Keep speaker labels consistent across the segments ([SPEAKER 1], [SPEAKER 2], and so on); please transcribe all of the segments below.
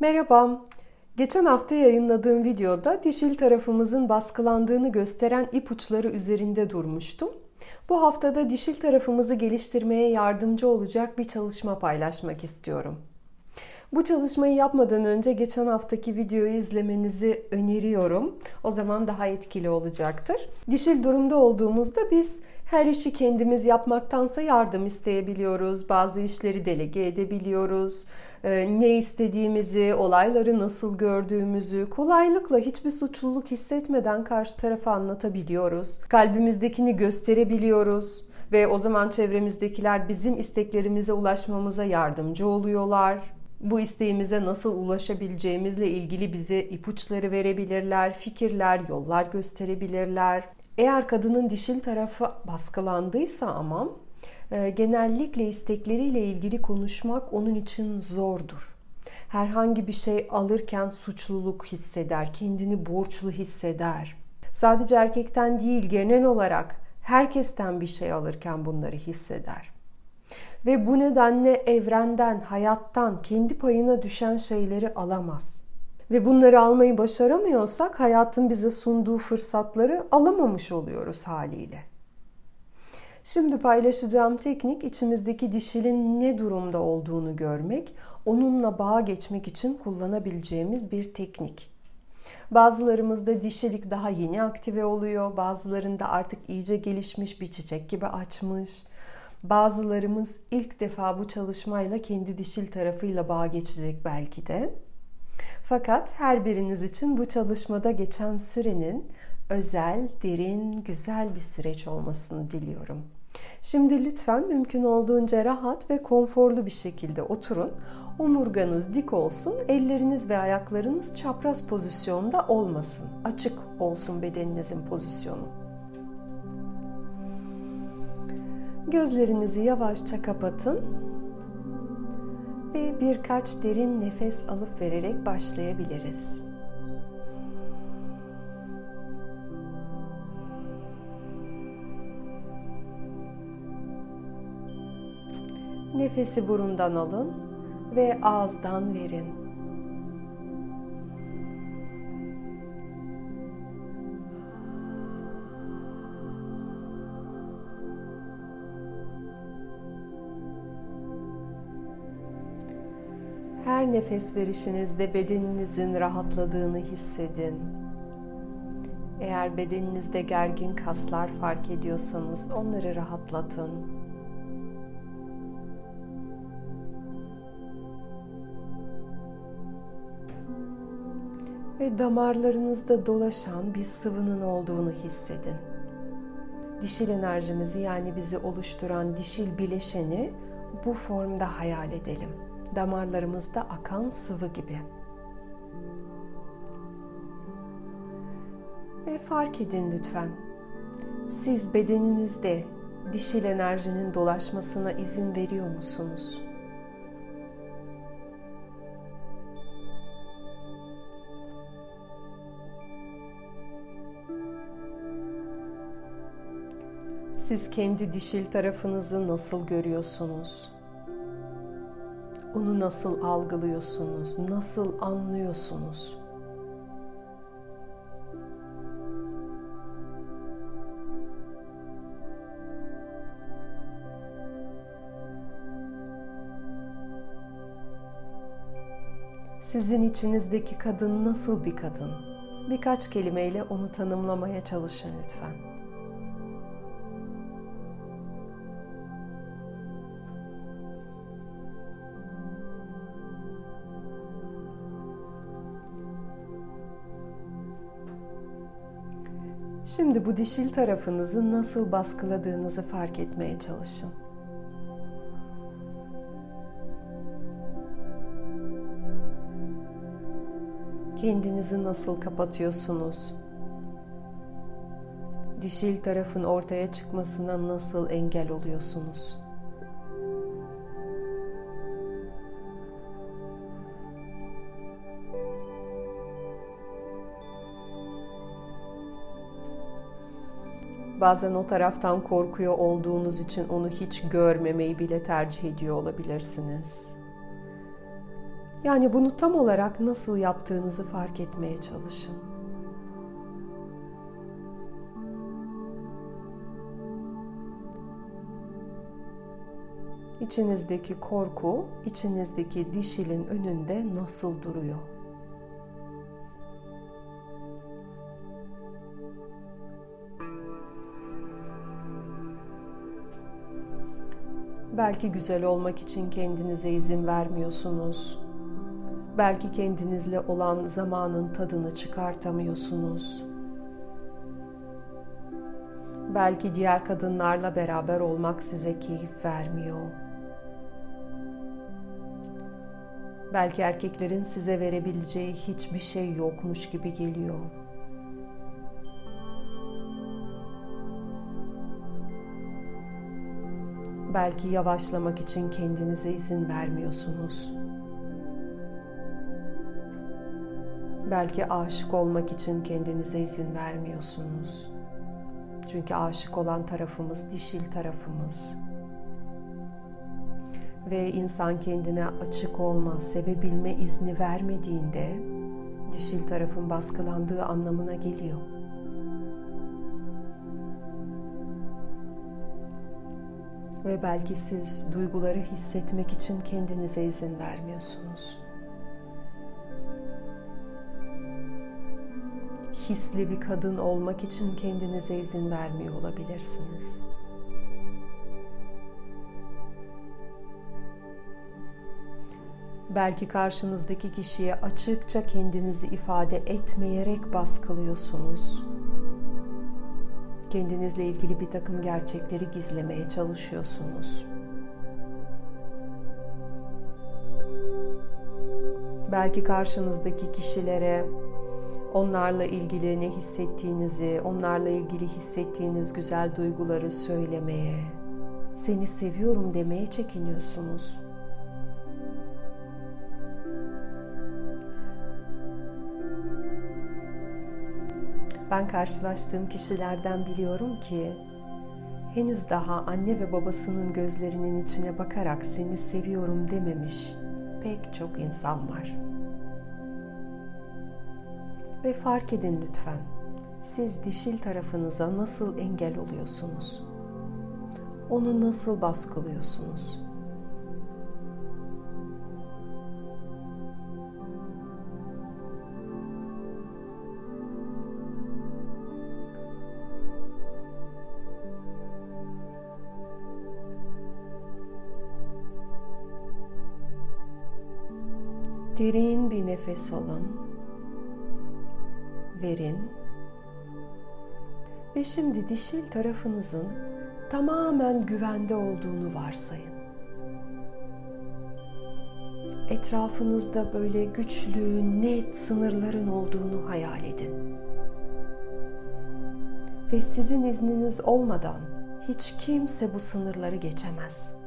[SPEAKER 1] Merhaba. Geçen hafta yayınladığım videoda dişil tarafımızın baskılandığını gösteren ipuçları üzerinde durmuştum. Bu haftada dişil tarafımızı geliştirmeye yardımcı olacak bir çalışma paylaşmak istiyorum. Bu çalışmayı yapmadan önce geçen haftaki videoyu izlemenizi öneriyorum. O zaman daha etkili olacaktır. Dişil durumda olduğumuzda biz her işi kendimiz yapmaktansa yardım isteyebiliyoruz. Bazı işleri delege edebiliyoruz. Ee, ne istediğimizi, olayları nasıl gördüğümüzü kolaylıkla hiçbir suçluluk hissetmeden karşı tarafa anlatabiliyoruz. Kalbimizdekini gösterebiliyoruz ve o zaman çevremizdekiler bizim isteklerimize ulaşmamıza yardımcı oluyorlar. Bu isteğimize nasıl ulaşabileceğimizle ilgili bize ipuçları verebilirler, fikirler, yollar gösterebilirler. Eğer kadının dişil tarafı baskılandıysa ama e, genellikle istekleriyle ilgili konuşmak onun için zordur. Herhangi bir şey alırken suçluluk hisseder, kendini borçlu hisseder. Sadece erkekten değil genel olarak herkesten bir şey alırken bunları hisseder. Ve bu nedenle evrenden, hayattan kendi payına düşen şeyleri alamaz ve bunları almayı başaramıyorsak hayatın bize sunduğu fırsatları alamamış oluyoruz haliyle. Şimdi paylaşacağım teknik içimizdeki dişilin ne durumda olduğunu görmek, onunla bağa geçmek için kullanabileceğimiz bir teknik. Bazılarımızda dişilik daha yeni aktive oluyor, bazılarında artık iyice gelişmiş bir çiçek gibi açmış. Bazılarımız ilk defa bu çalışmayla kendi dişil tarafıyla bağa geçecek belki de. Fakat her biriniz için bu çalışmada geçen sürenin özel, derin, güzel bir süreç olmasını diliyorum. Şimdi lütfen mümkün olduğunca rahat ve konforlu bir şekilde oturun. Omurganız dik olsun, elleriniz ve ayaklarınız çapraz pozisyonda olmasın. Açık olsun bedeninizin pozisyonu. Gözlerinizi yavaşça kapatın birkaç derin nefes alıp vererek başlayabiliriz. Nefesi burundan alın ve ağızdan verin. Her nefes verişinizde bedeninizin rahatladığını hissedin. Eğer bedeninizde gergin kaslar fark ediyorsanız onları rahatlatın. Ve damarlarınızda dolaşan bir sıvının olduğunu hissedin. Dişil enerjimizi yani bizi oluşturan dişil bileşeni bu formda hayal edelim damarlarımızda akan sıvı gibi. Ve fark edin lütfen. Siz bedeninizde dişil enerjinin dolaşmasına izin veriyor musunuz? Siz kendi dişil tarafınızı nasıl görüyorsunuz? Onu nasıl algılıyorsunuz? Nasıl anlıyorsunuz? Sizin içinizdeki kadın nasıl bir kadın? Birkaç kelimeyle onu tanımlamaya çalışın lütfen. Şimdi bu dişil tarafınızı nasıl baskıladığınızı fark etmeye çalışın. Kendinizi nasıl kapatıyorsunuz? Dişil tarafın ortaya çıkmasına nasıl engel oluyorsunuz? Bazen o taraftan korkuyor olduğunuz için onu hiç görmemeyi bile tercih ediyor olabilirsiniz. Yani bunu tam olarak nasıl yaptığınızı fark etmeye çalışın. İçinizdeki korku, içinizdeki dişilin önünde nasıl duruyor? Belki güzel olmak için kendinize izin vermiyorsunuz. Belki kendinizle olan zamanın tadını çıkartamıyorsunuz. Belki diğer kadınlarla beraber olmak size keyif vermiyor. Belki erkeklerin size verebileceği hiçbir şey yokmuş gibi geliyor. Belki yavaşlamak için kendinize izin vermiyorsunuz. Belki aşık olmak için kendinize izin vermiyorsunuz. Çünkü aşık olan tarafımız dişil tarafımız. Ve insan kendine açık olma, sevebilme izni vermediğinde dişil tarafın baskılandığı anlamına geliyor. Ve belki siz duyguları hissetmek için kendinize izin vermiyorsunuz. Hisli bir kadın olmak için kendinize izin vermiyor olabilirsiniz. Belki karşınızdaki kişiye açıkça kendinizi ifade etmeyerek baskılıyorsunuz kendinizle ilgili bir takım gerçekleri gizlemeye çalışıyorsunuz. Belki karşınızdaki kişilere onlarla ilgili ne hissettiğinizi, onlarla ilgili hissettiğiniz güzel duyguları söylemeye, seni seviyorum demeye çekiniyorsunuz. Ben karşılaştığım kişilerden biliyorum ki henüz daha anne ve babasının gözlerinin içine bakarak seni seviyorum dememiş pek çok insan var. Ve fark edin lütfen. Siz dişil tarafınıza nasıl engel oluyorsunuz? Onu nasıl baskılıyorsunuz? Derin bir nefes alın. Verin. Ve şimdi dişil tarafınızın tamamen güvende olduğunu varsayın. Etrafınızda böyle güçlü, net sınırların olduğunu hayal edin. Ve sizin izniniz olmadan hiç kimse bu sınırları geçemez.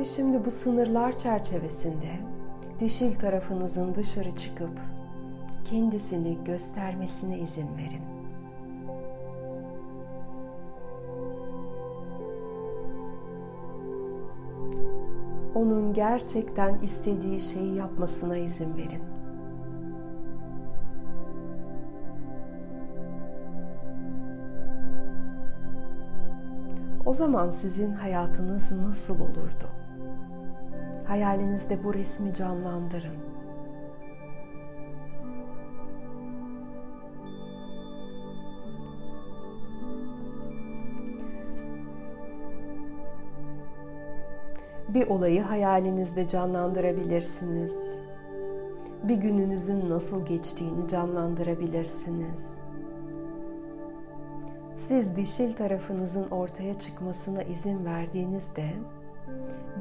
[SPEAKER 1] Ve şimdi bu sınırlar çerçevesinde dişil tarafınızın dışarı çıkıp kendisini göstermesine izin verin. Onun gerçekten istediği şeyi yapmasına izin verin. O zaman sizin hayatınız nasıl olurdu? Hayalinizde bu resmi canlandırın. Bir olayı hayalinizde canlandırabilirsiniz. Bir gününüzün nasıl geçtiğini canlandırabilirsiniz. Siz dişil tarafınızın ortaya çıkmasına izin verdiğinizde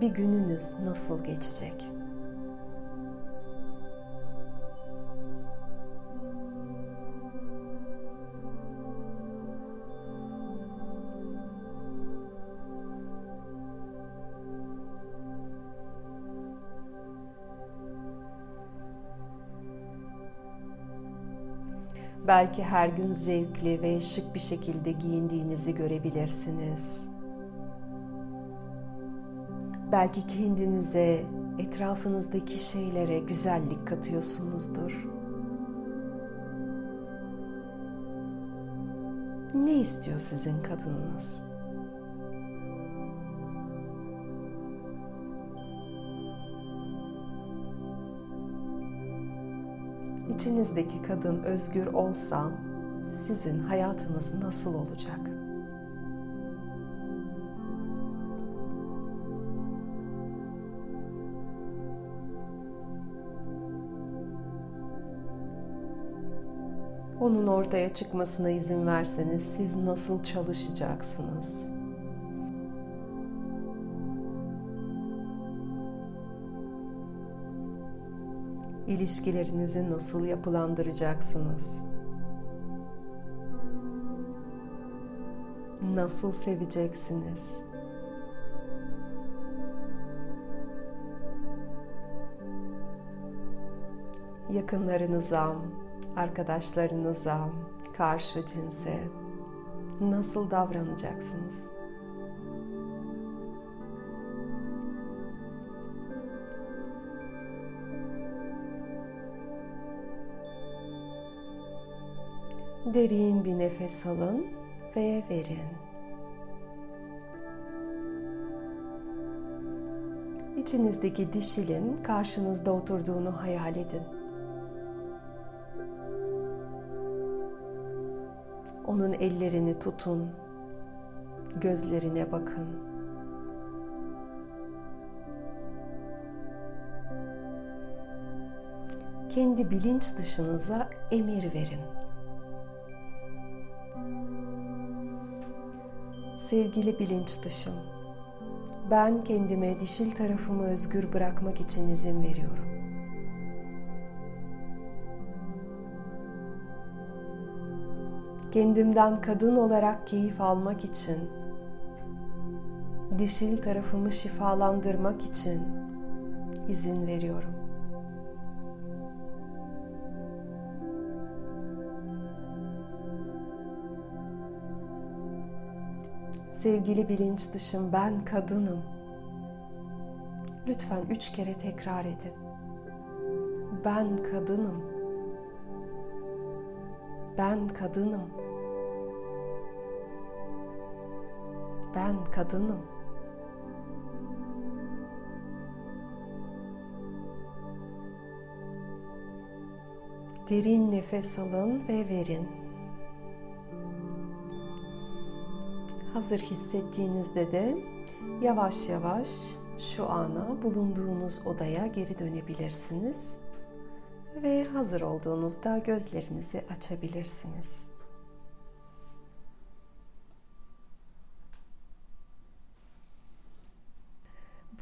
[SPEAKER 1] bir gününüz nasıl geçecek? Belki her gün zevkli ve şık bir şekilde giyindiğinizi görebilirsiniz. Belki kendinize, etrafınızdaki şeylere güzellik katıyorsunuzdur. Ne istiyor sizin kadınınız? İçinizdeki kadın özgür olsa sizin hayatınız nasıl olacak? Onun ortaya çıkmasına izin verseniz siz nasıl çalışacaksınız? İlişkilerinizi nasıl yapılandıracaksınız? Nasıl seveceksiniz? Yakınlarınıza, arkadaşlarınıza, karşı cinse nasıl davranacaksınız? Derin bir nefes alın ve verin. İçinizdeki dişilin karşınızda oturduğunu hayal edin. Onun ellerini tutun, gözlerine bakın. Kendi bilinç dışınıza emir verin. Sevgili bilinç dışım, ben kendime dişil tarafımı özgür bırakmak için izin veriyorum. Kendimden kadın olarak keyif almak için, dişil tarafımı şifalandırmak için izin veriyorum. Sevgili bilinç dışım ben kadınım. Lütfen üç kere tekrar edin. Ben kadınım. Ben kadınım. Ben kadınım. Derin nefes alın ve verin. Hazır hissettiğinizde de yavaş yavaş şu ana bulunduğunuz odaya geri dönebilirsiniz ve hazır olduğunuzda gözlerinizi açabilirsiniz.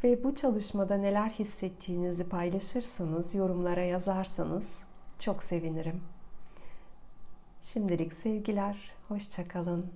[SPEAKER 1] Ve bu çalışmada neler hissettiğinizi paylaşırsanız, yorumlara yazarsanız çok sevinirim. Şimdilik sevgiler, hoşçakalın.